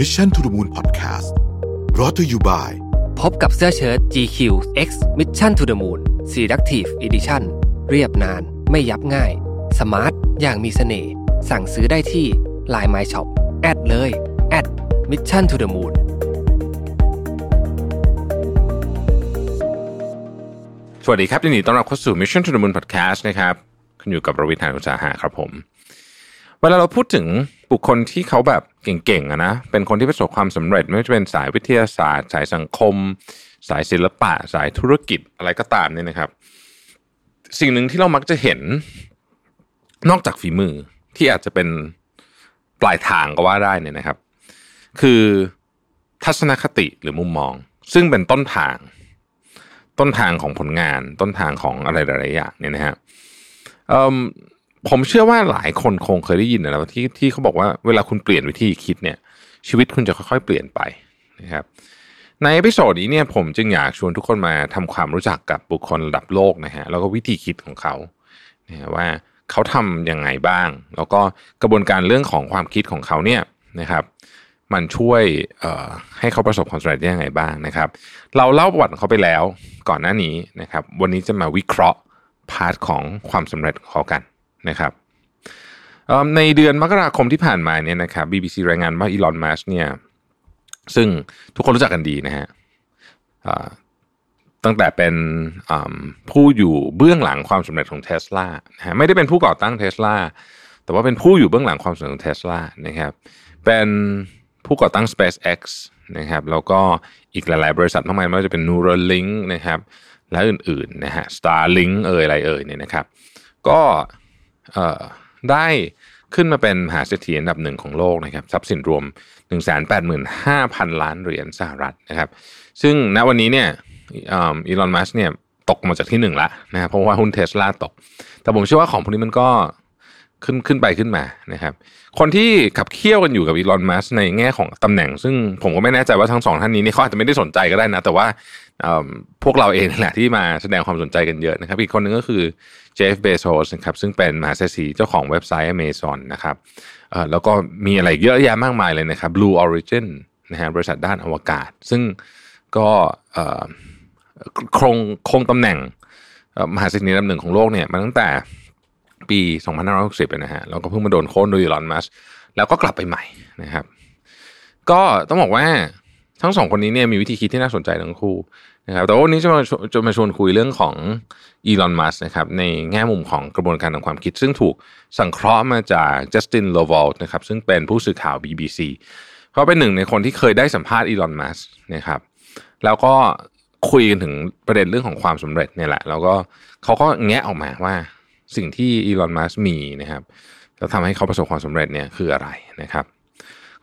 Mission to the Moon Podcast รอ t ธออยู่บ่ายพบกับเสื้อเชิ้ต GQ X Mission to the Moon Selective Edition เรียบนานไม่ยับง่าย สมาร์ท อย่างมีเสน่ห์สั่งซื้อได้ที่ Line My Shop แอดเลยแอด Mission to the Moon สวัสดีครับยินดีต้อนรับเข้าสู่ Mission to the Moon Podcast นะครับคุณอยู่กับรวิทยานุสาหะครับผม เวลาเราพูดถึงบุคคลที่เขาแบบเก่งๆอะนะเป็นคนที่ประสบความสำเร็จไม่ว่าจะเป็นสายวิทยาศาสตร์ สายสังคม สายศิลปะ สายธุรกิจอะไรก็ตามเนี่ยนะครับ สิ่งหนึ่งที่เรามักจะเห็นนอกจากฝีมือที่อาจจะเป็นปลายทางก็ว่าได้เนี่ยนะครับ คือทัศนคติหรือมุมมอง ซึ่งเป็นต้นทาง ต้นทางของผลงาน ต้นทางของอะไรหลายๆอย่างเนี่ยนะฮะเอิ่ม ผมเชื่อว่าหลายคนคงเคยได้ยินนะว่าที่ที่เขาบอกว่าเวลาคุณเปลี่ยนวิธีคิดเนี่ย ชีวิตคุณจะค่อยๆ เปลี่ยนไปนะครับใน episode นี้เนี่ยผมจึงอยากชวนทุกคนมาทำความรู้จักกับบุคคลระดับโลกนะฮะแล้วก็วิธีคิดของเขานะว่าเขาทำยังไงบ้าง แล้วก็กระบวนการเรื่องของความคิดของเขาเนี่ยนะครับมันช่วยให้เขาประสบความสำเร็จได้ยังไงบ้างนะครับ เราเล่าประวัติเขาไปแล้วก่อนหน้านี้นะครับ วันนี้จะมาวิเคราะห์ part ของความสำเร็จของเขากัน นะครับในเดือนมกราคมที่ผ่านมาเนี่ยนะครับ BBC รายงานว่าอีลอนมัสก์เนี่ยซึ่งทุกคนรู้จักกันดีนะฮะตั้งแต่เป็นผู้อยู่เบื้องหลังความสำเร็จของเท s l a นะฮะไม่ได้เป็นผู้ก่อตั้งเท s l a แต่ว่าเป็นผู้อยู่เบื้องหลังความสำเร็จของเท s l a นะครับ เป็นผู้ก่อตั้ง SpaceX นะครับ แล้วก็อีกหลาย ๆ บริษัทมากมายไม่ว่าจะเป็น Neuralink นะครับ และอื่น ๆ นะฮะ Starlink เอ่ยอะไรเอ่ยเนี่ยนะครับ ก็เได้ขึ้นมาเป็นมหาเศรษฐีอันดับหนึ่งของโลกนะครับทรัพย์สินรวม 185,000 ล้านเหรียญสหรัฐนะครับ ซึ่งณวันนี้เนี่ยอีลอนมัสเนี่ยตกมาจากที่หนึ่งละนะครับเพราะว่าหุ้นเทสลาตก แต่ผมเชื่อว่าของพวกนี้มันก็ขึ้นขึ้นไปขึ้นมานะครับ คนที่ขับเคี่ยวกันอยู่กับอีลอนมัสในแง่ของตำแหน่ง ซึ่งผมก็ไม่แน่ใจว่าทั้งสองท่านนี้นี่เขาอาจจะไม่ได้สนใจก็ได้นะ แต่ว่า พวกเราเองแหละที่มาแสดงความสนใจกันเยอะนะครับ อีกคนหนึ่งก็คือเจฟเบโซสนะครับซึ่งเป็นมหาเศรษฐีเจ้าของเว็บไซต์ Amazon นะครับแล้วก็มีอะไรเยอะแยะมากมายเลยนะครับ Blue Origin นะฮะบริษัทด้านอวกาศ ซึ่งก็คงคงตำแหน่งมหาเศรษฐีอันดับหนึ่งของโลกเนี่ยมาตั้งแต่ปี 2560นะฮะแล้วก็เพิ่งมาโดนโค่นโดยอีลอนมัสแล้วก็กลับไปใหม่นะครับ ก็ต้องบอกว่า ทั้งสองคนนี้เนี่ยมีวิธีคิดที่น่าสนใจทั้งคู่นะครับแต่วันนี้จะมาชวนจะมาชวนคุยเรื่องของอีลอนมัสนะครับในแง่มุมของกระบวนการทางความคิด ซึ่งถูกสังเคราะห์มาจากจัสตินโลวอลนะครับซึ่งเป็นผู้สื่อข่าว BBC เขาเป็นหนึ่งในคนที่เคยได้สัมภาษณ์อีลอนมัสนะครับแล้วก็คุยกันถึงประเด็นเรื่องของความสำเร็จเนี่ยแหละ แล้วก็เขาก็แงะออกมาว่าสิ่งที่อีลอนมัสมีนะครับแล้วทำให้เขาประสบความสำเร็จเนี่ยคืออะไรนะครับ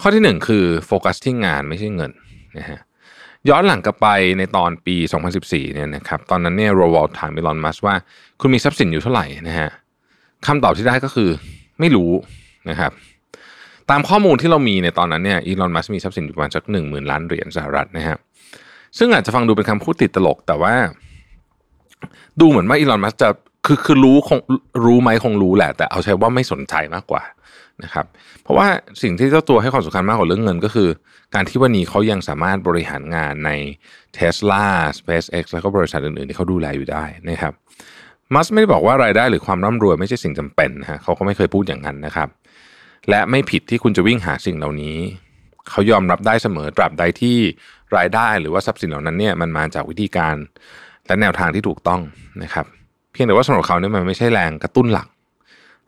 ข้อที่หนึ่งคือโฟกัสที่งานไม่ใช่เงิน นะฮะย้อนหลังกลับไปในตอนปี 2014 เนี่ยนะครับตอนนั้นเนี่ยโรวอลถามอีลอนมัสว่า คุณมีทรัพย์สินอยู่เท่าไหร่นะฮะคำตอบที่ได้ก็คือไม่รู้นะครับตามข้อมูลที่เรามีในตอนนั้นเนี่ยอีลอนมัสมีทรัพย์สินอยู่ประมาณสักหนึ่งหมื่นล้านเหรียญสหรัฐนะฮะซึ่งอาจจะฟังดูเป็นคำพูดติดตลก แต่ว่า ดูเหมือนว่าอีลอนมัสจะ คือคือรู้คงรู้ไหมคงรู้แหละ แต่เอาใช้ว่าไม่สนใจมากกว่านะครับ เพราะว่าสิ่งที่เจ้าตัวให้ความสำคัญมากกว่าเรื่องเงินก็คือ การที่วันนี้เขายังสามารถบริหารงานใน Tesla SpaceX แล้วก็บริษัทอื่นๆ ที่เขาดูแลอยู่ได้นะครับมัสไม่ได้บอกว่ารายได้หรือความร่ำรวยไม่ใช่สิ่งจำเป็นนะฮะเขาก็ไม่เคยพูดอย่างนั้นนะครับ และไม่ผิดที่คุณจะวิ่งหาสิ่งเหล่านี้ เขายอมรับได้เสมอตราบใดที่รายได้หรือว่าทรัพย์สินเหล่านั้นเนี่ยมันมาจากวิธีการและแนวทางที่ถูกต้องนะครับ พียงแต่ว่าสำหรับเขาเนี่ยมันไม่ใช่แรงกระตุ้นหลัก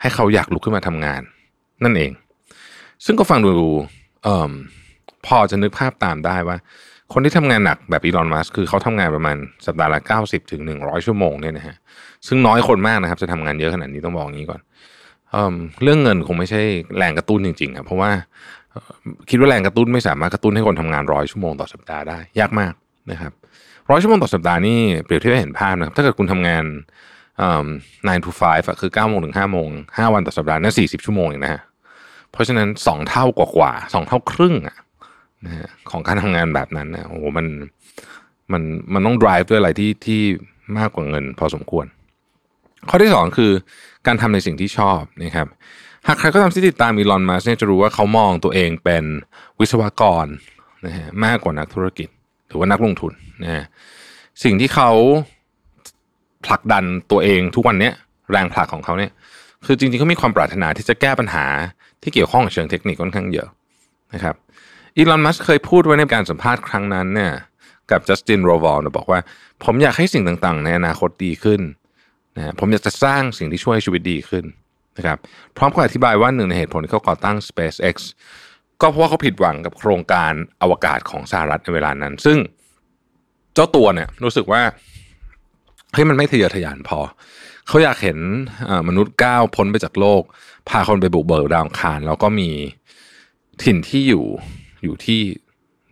ให้เขาอยากลุกขึ้นมาทำงาน นั่นเอง ซึ่งก็ฟังดูเอ่อพอจะนึกภาพตามได้ว่า คนที่ทำงานหนักแบบอีลอนมัสคือเขาทำงานประมาณสัปดาห์ละ 90ถึง100 ชั่วโมงเนี่ยนะฮะซึ่งน้อยคนมากนะครับ จะทำงานเยอะขนาดนี้ต้องบอกอย่างนี้ก่อนเอ่อเรื่องเงินคงไม่ใช่แรงกระตุ้นจริงๆครับเพราะว่าคิดว่าแรงกระตุ้นไม่สามารถกระตุ้นให้คนทำงานร้อยชั่วโมงต่อสัปดาห์ได้ยากมากนะครับร้อยชั่วโมงต่อสัปดาห์นี่เปรียบเทียบให้เห็นภาพนะครับถ้าเกิดคุณทำงาน 9 to 5อะคือ9โมงถึง5โมง5วันต่อสัปดาห์นั่น40 ชั่วโมงเองนะฮะเพราะฉะนั้น 2 เท่ากว่ากว่าสองเท่าครึ่งอะนะฮะของการทำงานแบบนั้นนะโอ้โหมันมันมันต้อง drive ด้วยอะไรที่ที่มากกว่าเงิน พอสมควร ข้อที่สองคือการทำในสิ่งที่ชอบนะครับหากใครก็ตามที่ติดตามอีลอนมัสเนี่ยจะรู้ว่าเขามองตัวเองเป็นวิศวกรนะฮะมากกว่านักธุรกิจ หรือว่านักลงทุนนะฮะสิ่งที่เขา ผลักดันตัวเองทุกวันเนี้ยแรงผลักของเขาเนี่ย คือจริงๆเขามีความปรารถนาที่จะแก้ปัญหาที่เกี่ยวข้องกับเชิงเทคนิคค่อนข้างเยอะนะครับอีลอนมัสเคยพูดไว้ในการสัมภาษณ์ครั้งนั้นเนี่ยกับจัสตินโรวอลนะบอกว่า ผมอยากให้สิ่งต่างๆ ในอนาคตดีขึ้นนะผมอยากจะสร้างสิ่งที่ช่วยให้ชีวิตดีขึ้นนะครับพร้อมกับอธิบายว่าหนึ่งในเหตุผลที่เขาก่อตั้ง SpaceX ก็เพราะว่าเขาผิดหวังกับโครงการอวกาศของสหรัฐในเวลานั้น ซึ่งเจ้าตัวเนี่ยรู้สึกว่า เฮ้ยมันไม่ทะเยอทะยานพอ เขาอยากเห็นมนุษย์ก้าวพ้นไปจากโลก พาคนไปบุกเบิกดาวอังคารแล้วก็มีถิ่นที่อยู่อยู่ที่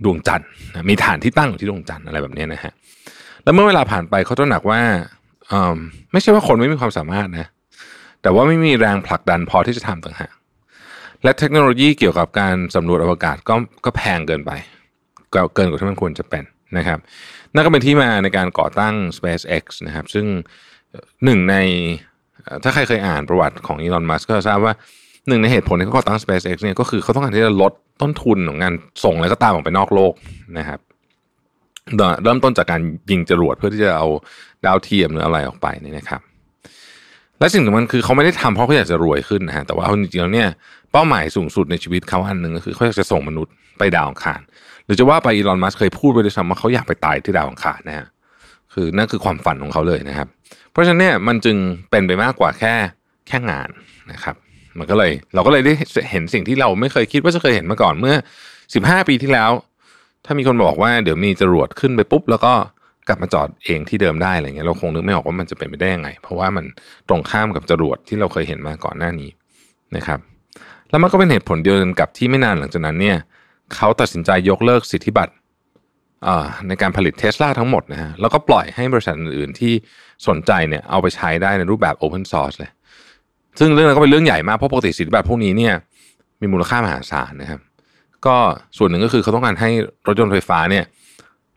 ดวงจันทร์มีฐานที่ตั้งอยู่ที่ดวงจันทร์อะไรแบบนี้นะฮะแล้วเมื่อเวลาผ่านไปเขาตระหนักว่าไม่ใช่ว่าคนไม่มีความสามารถนะ แต่ว่าไม่มีแรงผลักดันพอที่จะทำต่างหากและเทคโนโลยีเกี่ยวกับการสำรวจอวกาศก็ก็แพงเกินไป เกินกว่าที่มันควรจะเป็น นะครับนั่นก็เป็นที่มาในการก่อตั้ง SpaceX นะครับซึ่งหนึ่งในถ้าใครเคยอ่านประวัติของอีลอนมัสก์ก็ทราบว่าหนึ่งในเหตุผลที่เขาก่อตั้ง SpaceX เนี่ยก็คือเขาต้องการที่จะลดต้นทุนของงานส่งอะไรก็ตามออกไปนอกโลกนะครับเริ่มต้นจากการยิงจรวดเพื่อที่จะเอาดาวเทียมหรืออะไรออกไปนี่นะครับและสิ่งสำคัญคือเขาไม่ได้ทำเพราะเขาอยากจะรวยขึ้นนะฮะแต่ว่าจริงๆแล้วเนี่ยเป้าหมายสูงสุดในชีวิตเขาอันหนึ่งก็คือเขาอยากจะส่งมนุษย์ไปดาวอังคาร หรือจะว่าไปอีลอนมัสเคยพูดไปด้วยซ้ำว่าเขาอยากไปตายที่ดาวอังคารนะฮะคือนั่นคือความฝันของเขาเลยนะครับ เพราะฉะนั้นเนี่ยมันจึงเป็นไปมากกว่าแค่แค่งานนะครับ มันก็เลยเราก็เลยได้เห็นสิ่งที่เราไม่เคยคิดว่าจะเคยเห็นมาก่อนเมื่อ 15 ปีที่แล้ว ถ้ามีคนบอกว่าเดี๋ยวมีจรวดขึ้นไปปุ๊บ แล้วก็กลับมาจอดเองที่เดิมได้อะไรเงี้ยเราคงนึกไม่ออกว่ามันจะเป็นไปได้ยังไง เพราะว่ามันตรงข้ามกับจรวดที่เราเคยเห็นมาก่อนหน้านี้นะครับ แล้วมันก็เป็นเหตุผลเดียวกันกับที่ไม่นานหลังจากนั้นเนี่ย เขาตัดสินใจยกเลิกสิทธิบัตรในการผลิตเทสลาทั้งหมดนะฮะแล้วก็ปล่อยให้บริษัทอื่นๆที่สนใจเนี่ยเอาไปใช้ได้ในรูปแบบ Open Source เลย ซึ่งเรื่องนั้นก็เป็นเรื่องใหญ่มากเพราะปกติสิทธิบัตรพวกนี้เนี่ยมีมูลค่ามหาศาลนะครับ ก็ส่วนหนึ่งก็คือเขาต้องการให้รถยนต์ไฟฟ้าเนี่ย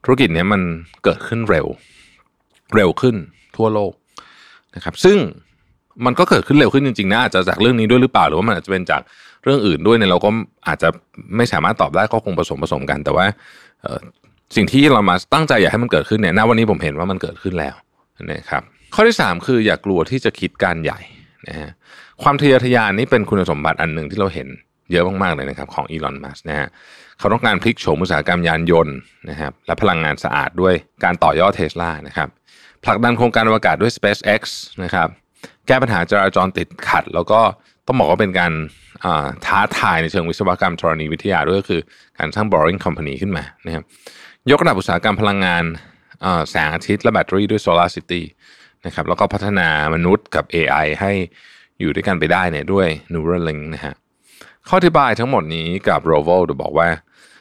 ธุรกิจเนี้ยมันเกิดขึ้นเร็ว เร็วขึ้นทั่วโลกนะครับ ซึ่งมันก็เกิดขึ้นเร็วขึ้นจริงๆนะอาจจะจากเรื่องนี้ด้วยหรือเปล่าหรือว่ามันอาจจะเป็นจาก เรื่องอื่นด้วยเนี่ยเราก็อาจจะไม่สามารถตอบได้ก็คงผสมผสมกัน แต่ว่าสิ่งที่เรามาตั้งใจอยากให้มันเกิดขึ้นเนี่ยณวันนี้ผมเห็นว่ามันเกิดขึ้นแล้วนะครับข้อที่ 3 คืออย่ากลัวที่จะคิดการใหญ่นะฮะความทะเยอทะยานนี่เป็นคุณสมบัติอันหนึ่งที่เราเห็นเยอะมากๆเลยนะครับของอีลอนมัสนะฮะเขาต้องการพลิกโฉมอุตสาหกรรมยานยนต์นะครับและพลังงานสะอาดด้วยการต่อยอดเทสลานะครับผลักดันโครงการอวกาศด้วย SpaceX นะครับแก้ปัญหาจราจรติดขัด แล้วก็ ต้องบอกว่าเป็นการท้าทายในเชิงวิศวกรรมธรณีวิทยาด้วยก็คือการสร้าง boring company ขึ้นมานะครับยกระดับอุตสาหกรรมพลังงานแสงอาทิตย์และแบตเตอรี่ด้วย Solar City นะครับแล้วก็พัฒนามนุษย์กับ AI ให้อยู่ด้วยกันไปได้เนี่ยด้วย Neuralink นะฮะข้ออธิบายทั้งหมดนี้กับ r o v o จะบอกว่า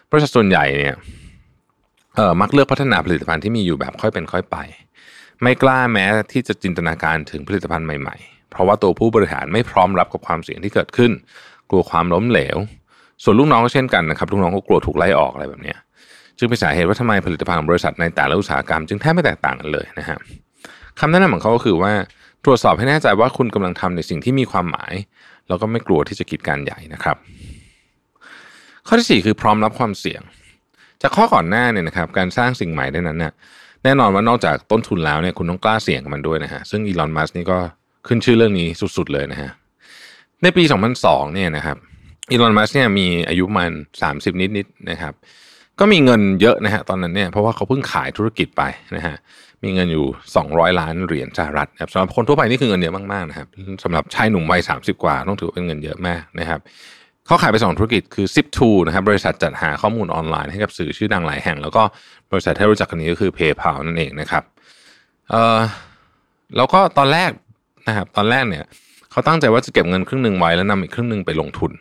บริษัทส่วนใหญ่เนี่ยเออมักเลือกพัฒนาผลิตภัณฑ์ที่มีอยู่แบบค่อยเป็นค่อยไป ไม่กล้าแม้ที่จะจินตนาการถึงผลิตภัณฑ์ใหม่ๆ เพราะว่าตัวผู้บริหารไม่พร้อมรับกับความเสี่ยงที่เกิดขึ้น กลัวความล้มเหลว ส่วนลูกน้องก็เช่นกันนะครับลูกน้องก็กลัวถูกไล่ออกอะไรแบบนี้จึงเป็นสาเหตุว่าทำไมผลิตภัณฑ์ของบริษัทในแต่ละอุตสาหกรรมจึงแทบไม่แตกต่างกันเลยนะฮะคำแนะนำของเขาก็คือว่าตรวจสอบให้แน่ใจว่าคุณกำลังทำในสิ่งที่มีความหมาย แล้วก็ไม่กลัวที่จะคิดการใหญ่นะครับ ข้อที่ 4 คือพร้อมรับความเสี่ยง จากข้อก่อนหน้าเนี่ยนะครับการสร้างสิ่งใหม่ได้นั้นเนี่ยแน่นอนว่านอกจากต้นทุนแล้วเนี่ยคุณต้องกล้าเสี่ยงกับมันด้วยนะฮะซึ่งอีลอนมัสนี่ก็ ขึ้นชื่อเรื่องนี้สุดๆเลยนะฮะในปี 2002เนี่ยนะครับอีลอนมัสเนี่ยมีอายุมัน 30 นิดๆนะครับ ก็มีเงินเยอะนะฮะตอนนั้นเนี่ยเพราะว่าเขาเพิ่งขายธุรกิจไปนะฮะมีเงินอยู่ 200 ล้านเหรียญสหรัฐนะครับสำหรับคนทั่วไปนี่คือเงินเยอะมากๆนะครับสำหรับชายหนุ่มวัย 30 กว่าต้องถือเป็นเงินเยอะมากนะครับเขาขายไป 2 ธุรกิจคือ Zip2 นะครับบริษัทจัดหาข้อมูลออนไลน์ให้กับสื่อชื่อดังหลายแห่ง แล้วก็บริษัทที่รู้จักกันนี้ก็คือ PayPal นั่นเองนะครับเออแล้วก็ตอนแรก นะครับตอนแรกเนี่ยเขาตั้งใจว่าจะเก็บเงินครึ่งหนึ่งไว้แล้วนำอีกครึ่งหนึ่งไปลงทุน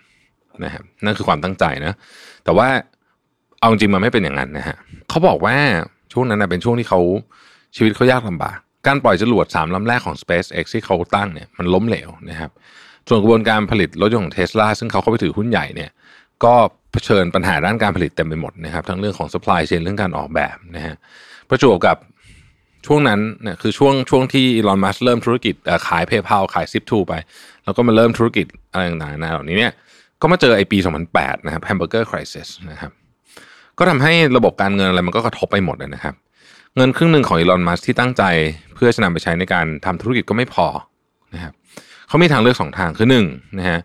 นะครับนั่นคือความตั้งใจนะ แต่ว่าเอาจริงมันไม่เป็นอย่างนั้นนะฮะเขาบอกว่าช่วงนั้นนะเป็นช่วงที่เขาชีวิตเขายากลำบาก การปล่อยจรวดสามลำแรกของ SpaceX ที่เขาตั้งเนี่ยมันล้มเหลวนะครับส่วนกระบวนการผลิตรถยนต์ของเทสลาซึ่งเขาเข้าไปถือหุ้นใหญ่เนี่ยก็เผชิญปัญหาด้านการผลิตเต็มไปหมดนะครับ ทั้งเรื่องของ supply chain เรื่องการออกแบบนะฮะประจวบกับ ช่วงนั้นเนี่ยคือช่วงช่วงที่อีลอนมัสเริ่มธุรกิจขายเพย์เพาขายซิปทูไป แล้วก็มาเริ่มธุรกิจอะไรต่างๆนาเหล่านี้เนี่ยก็มาเจอไอปี 2008 นะครับแฮมเบอร์เกอร์คริสนะครับก็ทำให้ระบบการเงินอะไรมันก็กระทบไปหมดนะครับ เงินครึ่งหนึ่งของอีลอนมัสที่ตั้งใจเพื่อจะนำไปใช้ในการทำธุรกิจก็ไม่พอนะครับเขามีทางเลือกสองทางคือหนึ่งนะฮะ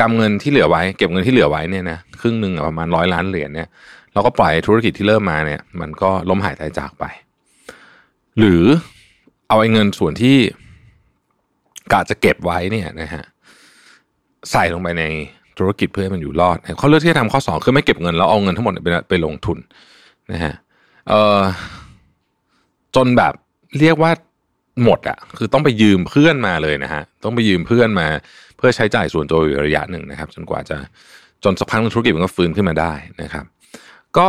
กำเงินที่เหลือไว้ เก็บเงินที่เหลือไว้เนี่ยนะครึ่งหนึ่งประมาณร้อยล้านเหรียญเนี่ยเราก็ปล่อยธุรกิจที่เริ่มมาเนี่ย มันก็ล้มหายตายจากไป หรือเอาไอ้เงินส่วนที่กะจะเก็บไว้เนี่ยนะฮะใส่ลงไปในธุรกิจเพื่อให้มันอยู่รอดเขาเลือกที่จะทำข้อสองคือไม่เก็บเงินแล้วเอาเงินทั้งหมดไปไปลงทุนนะฮะเออจนแบบเรียกว่าหมดอะคือต้องไปยืมเพื่อนมาเลยนะฮะต้องไปยืมเพื่อนมา เพื่อใช้จ่ายส่วนตัวอยู่ระยะหนึ่งนะครับ จนกว่าจะจนสักพักธุรกิจมันก็ฟื้นขึ้นมาได้นะครับ ก็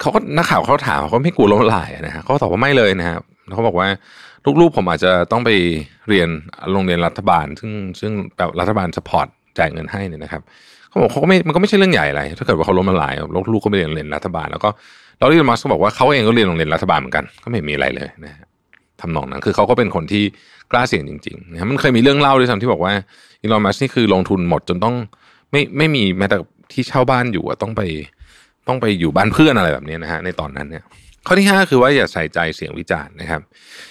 เขาก็นักข่าวเขาถามเขาไม่กลัวล้มละลายนะฮะเขาตอบว่าไม่เลยนะครับเขาบอกว่าลูกๆผมอาจจะต้องไปเรียนโรงเรียนรัฐบาล ซึ่งซึ่งแบบรัฐบาล support จ่ายเงินให้เนี่ยนะครับเขาบอกเขาก็ไม่มันก็ไม่ใช่เรื่องใหญ่อะไรถ้าเกิดว่าเขาล้มละลายลูกๆก็ไปเรียนโรงเรียนรัฐบาล แล้วก็แล้วที่มาสก็บอกว่าเขาเองก็เรียนโรงเรียนรัฐบาลเหมือนกันก็ไม่มีอะไรเลยนะฮะทำนองนั้นคือเขาก็เป็นคนที่กล้าเสี่ยงจริงๆนะมันเคยมีเรื่องเล่าด้วยซ้ำที่บอกว่าอีลอนมัสนี่คือลงทุนหมดจนต้องไม่ไม่มีแม้แต่ที่เช่าบ้านอยู่ต้องไป ต้องไปอยู่บ้านเพื่อนอะไรแบบนี้นะฮะในตอนนั้นเนี่ยข้อที่ 5 คือว่าอย่าใส่ใจเสียงวิจารณ์นะครับ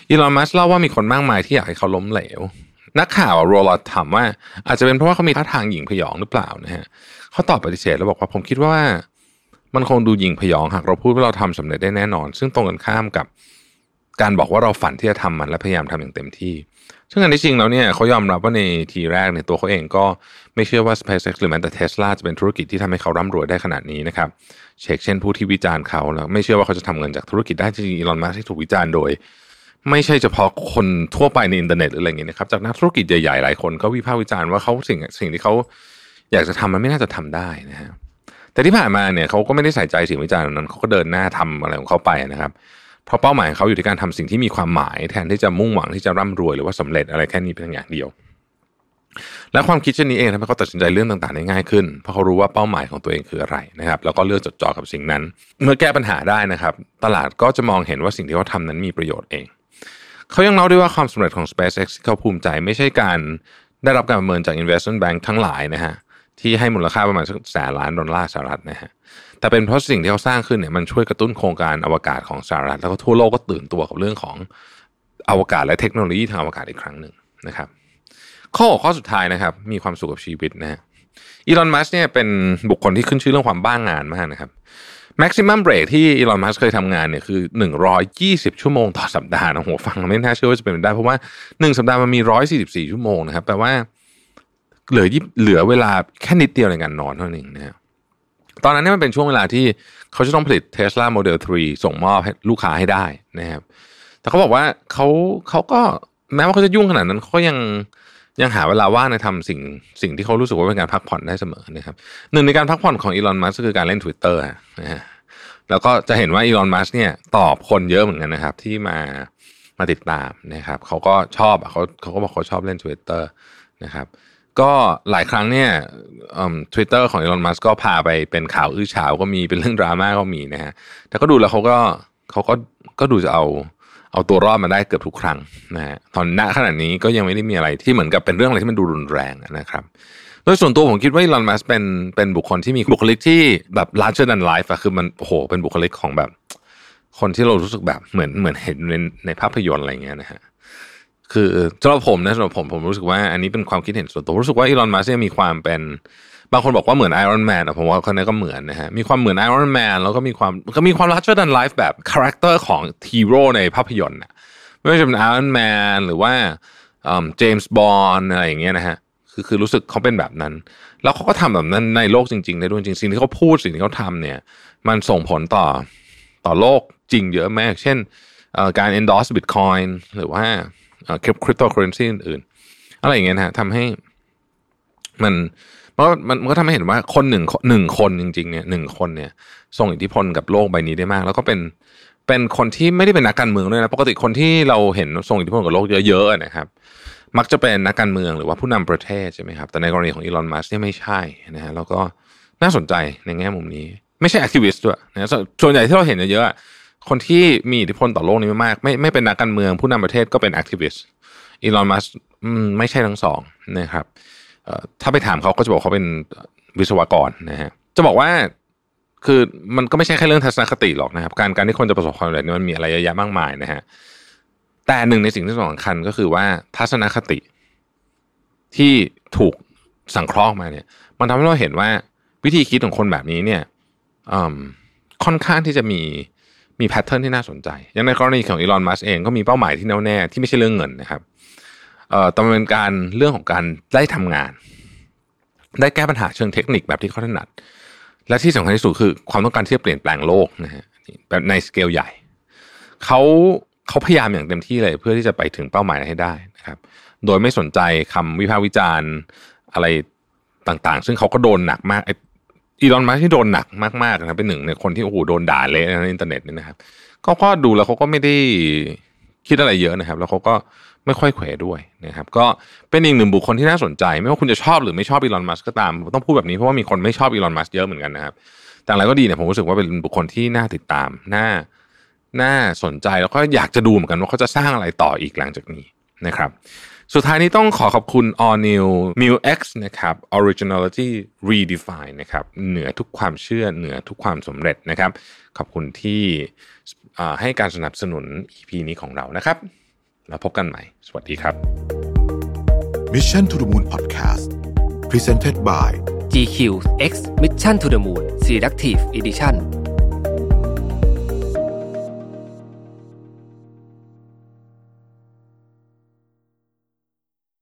อีลอนมัสเล่าว่ามีคนมากมายที่อยากให้เขาล้มเหลว นักข่าวโรลอดถามว่า อาจจะเป็นเพราะว่าเขามีท่าทางหญิงพยองหรือเปล่านะฮะเขาตอบปฏิเสธแล้วบอกว่าผมคิดว่ามันคงดูหญิงพยองหากเราพูดว่าเราทำสำเร็จได้แน่นอน ซึ่งตรงกันข้ามกับการบอกว่าเราฝันที่จะทำมันและพยายามทำอย่างเต็มที่ ซึ่งอันที่จริงแล้วเนี่ยเขายอมรับว่าในทีแรกในตัวเขาเองก็ไม่เชื่อว่า SpaceX หรือแม้แต่ Tesla จะเป็นธุรกิจที่ทำให้เขาร่ำรวยได้ขนาดนี้นะครับเช็คเช่นผู้ที่วิจารณ์เขาแล้วไม่เชื่อว่าเขาจะทำเงินจากธุรกิจได้จริงอีลอนมัสที่ถูกวิจารณ์โดย ไม่ใช่เฉพาะคนทั่วไปในอินเทอร์เน็ตหรืออะไรเงี้ยนะครับจากนักธุรกิจใหญ่ๆหลายคนก็วิพากษ์วิจารณ์ว่าเขาสิ่งสิ่งที่เขาอยากจะทำมันไม่น่าจะทำได้นะฮะแต่ที่ผ่านมาเนี่ยเขาก็ไม่ได้ใส่ใจเสิ่งวิจารณ์นั้นเขาก็เดินหน้าทำอะไรของเขาไปนะครับ เพราะเป้าหมายของเขาอยู่ที่การทำสิ่งที่มีความหมาย แทนที่จะมุ่งหวังที่จะร่ำรวยหรือว่าสำเร็จอะไรแค่นี้เพียงอย่างเดียว และความคิดเช่นนี้เองทำให้เขาตัดสินใจเรื่องต่างๆได้ง่ายขึ้น เพราะเขารู้ว่าเป้าหมายของตัวเองคืออะไรนะครับ แล้วก็เลือกจดจ่อกับสิ่งนั้น เมื่อแก้ปัญหาได้นะครับ ตลาดก็จะมองเห็นว่าสิ่งที่เขาทานั้นมีประโยชน์เอง เขายังเล่าด้วยว่าความสำเร็จของ SpaceX ที่เขาภูมิใจไม่ใช่การได้รับการประเมินจาก investment bank ทั้งหลายนะฮะ ที่ให้มูลค่าประมาณสักแสนล้านดอลลาร์สหรัฐนะฮะแต่เป็นเพราะสิ่งที่เขาสร้างขึ้นเนี่ยมันช่วยกระตุ้นโครงการอวกาศของสหรัฐ แล้วก็ทั่วโลกก็ตื่นตัวกับเรื่องของอวกาศและเทคโนโลยีทางอวกาศอีกครั้งหนึ่งนะครับ ข้อข้อสุดท้ายนะครับ มีความสุขกับชีวิตนะฮะอีลอนมัสเนี่ยเป็นบุคคลที่ขึ้นชื่อเรื่องความบ้างงานมากนะครับแม็กซิมัมเบรกที่อีลอนมัสเคยทำงานเนี่ยคือ 120 ชั่วโมงต่อสัปดาห์นะโหฟังไม่น่าเชื่อว่าจะเป็นไปได้ เพราะว่า 1 สัปดาห์มันมี 144 ชั่วโมงนะครับแปลว่า เหลือเหลือเวลาแค่นิดเดียวในการนอนเท่านั้นเองนะตอนนั้นนี่มันเป็นช่วงเวลาที่เขาจะต้องผลิต Tesla Model 3 ส่งมอบให้ลูกค้าให้ได้นะครับ แต่เขาบอกว่าเขาเขาก็แม้ว่าเขาจะยุ่งขนาดนั้นเขาก็ยังยังหาเวลาว่างในทำสิ่งสิ่งที่เขารู้สึกว่าเป็นการพักผ่อนได้เสมอนะครับหนึ่งในการพักผ่อนของอีลอนมัสก็คือการเล่น Twitter นะฮะแล้วก็จะเห็นว่าอีลอนมัสเนี่ยตอบคนเยอะเหมือนกันนะครับ ที่มามาติดตามนะครับเขาก็ชอบเขาเขาก็บอกเขาชอบเล่น Twitter นะครับ ก็หลายครั้งเนี่ยทวิตเตอร์ของอีลอนมัสก็พาไปเป็นข่าวอื้อฉาวก็มีเป็นเรื่องดราม่าก็มีนะฮะแต่ก็ดูแล้วเขาก็เขาก็ก็ดูจะเอาเอาตัวรอดมาได้เกือบทุกครั้งนะฮะตอนณขณะนี้ก็ยังไม่ได้มีอะไรที่เหมือนกับเป็นเรื่องอะไรที่มันดูรุนแรงนะครับโดยส่วนตัวผมคิดว่าอีลอนมัสก์เป็นเป็นบุคคลที่มีบุคลิกที่แบบ larger than life อะคือมันโอ้โหเป็นบุคลิกของแบบ คนที่เรารู้สึกแบบเหมือนเหมือนเห็นในในภาพยนตร์อะไรเงี้ยนะฮะ คือสำหรับผมนะสำหรับผมผมรู้สึกว่าอันนี้เป็นความคิดเห็นส่วนตัวรู้สึกว่าอีลอนมัสก์มีความเป็นบางคนบอกว่าเหมือนไอรอนแมนแต่ผมว่าคนนี้ก็เหมือนนะฮะมีความเหมือนไอรอนแมนแล้วก็มีความก็มีความ larger than life แบบ character ของฮีโร่ในภาพยนตร์นะไม่ว่าจะเป็นไอรอนแมนหรือว่าเจมส์บอนอะไรอย่างเงี้ยนะฮะคือคือรู้สึกเขาเป็นแบบนั้น แล้วเขาก็ทำแบบนั้นในโลกจริงๆได้ด้วยจริงสิ่งที่เขาพูดสิ่งที่เขาทำเนี่ย มันส่งผลต่อต่อโลกจริงเยอะมาก เช่นการ endorse Bitcoin หรือว่า คริปโตเคอเรนซีอื่นๆอะไรอย่างเงี้ยนะทำให้มันเพราะมันก็ทำให้เห็นว่าคนหนึ่งหนึ่งคนจริงๆเนี่ยหนึ่งคนเนี่ยส่งอิทธิพลกับโลกใบนี้ได้มาก แล้วก็เป็นเป็นคนที่ไม่ได้เป็นนักการเมืองด้วยนะปกติคนที่เราเห็นส่งอิทธิพลกับโลกเยอะๆนะครับ มักจะเป็นนักการเมืองหรือว่าผู้นำประเทศใช่ไหมครับแต่ในกรณีของอีลอนมัสก์เนี่ยไม่ใช่นะฮะแล้วก็น่าสนใจในแง่มุมนี้ ไม่ใช่ activist ด้วยนะส่วนใหญ่ที่เราเห็นเยอะ คนที่มีอิทธิพลต่อโลกนี้มากไม่ไม่เป็นนักการเมืองผู้นำประเทศก็เป็น activist อีลอนมัสก์ไม่ใช่ทั้งสองนะครับถ้าไปถามเขาก็จะบอกเขาเป็นวิศวกรนะฮะจะบอกว่าคือมันก็ไม่ใช่แค่เรื่องทัศนคติหรอกนะครับ การการที่คนจะประสบความสำเร็จนี่มันมีอะไรเยอะแยะมากมายนะฮะแต่หนึ่งในสิ่งที่สำคัญก็คือว่าทัศนคติที่ถูกสังเคราะห์มาเนี่ย มันทำให้เราเห็นว่าวิธีคิดของคนแบบนี้เนี่ยค่อนข้างที่จะมี มีแพทเทิร์นที่น่าสนใจ อย่างในกรณีของอีลอนมัสเองก็มีเป้าหมายที่แน่วแน่ที่ไม่ใช่เรื่องเงินนะครับเอ่อแต่มันเป็นการเรื่องของการได้ทำงาน ได้แก้ปัญหาเชิงเทคนิคแบบที่เขาถนัด และที่สำคัญที่สุดคือความต้องการที่จะเปลี่ยนแปลงโลกนะฮะแบบในสเกลใหญ่เขาเขาพยายามอย่างเต็มที่เลย เพื่อที่จะไปถึงเป้าหมายนั้นให้ได้นะครับ โดยไม่สนใจคำวิพากษ์วิจารณ์อะไรต่างๆ ซึ่งเขาก็โดนหนักมาก อีลอนมัสก์ที่โดนหนักมากๆนะเป็นหนึ่งในคนที่โอ้โหโดนด่าเละในอินเทอร์เน็ตนี่นะครับก็ก็ดูแล้วเขาก็ไม่ได้คิดอะไรเยอะนะครับ แล้วเขาก็ไม่ค่อยเขวด้วยนะครับ ก็เป็นอีกหนึ่งบุคคลที่น่าสนใจ ไม่ว่าคุณจะชอบหรือไม่ชอบอีลอนมัสก็ตามต้องพูดแบบนี้เพราะว่ามีคนไม่ชอบอีลอนมัสเยอะเหมือนกันนะครับแต่อะไรก็ดีเนี่ยผมรู้สึกว่าเป็นบุคคลที่น่าติดตามน่าน่าสนใจแล้วก็อยากจะดูเหมือนกันว่าเขาจะสร้างอะไรต่ออีกหลังจากนี้นะครับ สุดท้ายนี้ต้องขอขอบคุณ All New m u X นะครับ Originality Redefine นะครับ เหนือทุกความเชื่อ เหนือทุกความสำเร็จนะครับ ขอบคุณที่อ่าให้การสนับสนุน EP นี้ของเรานะครับ แล้วพบกันใหม่ สวัสดีครับ Mission to the Moon Podcast Presented by GQ X Mission to the Moon Selective Edition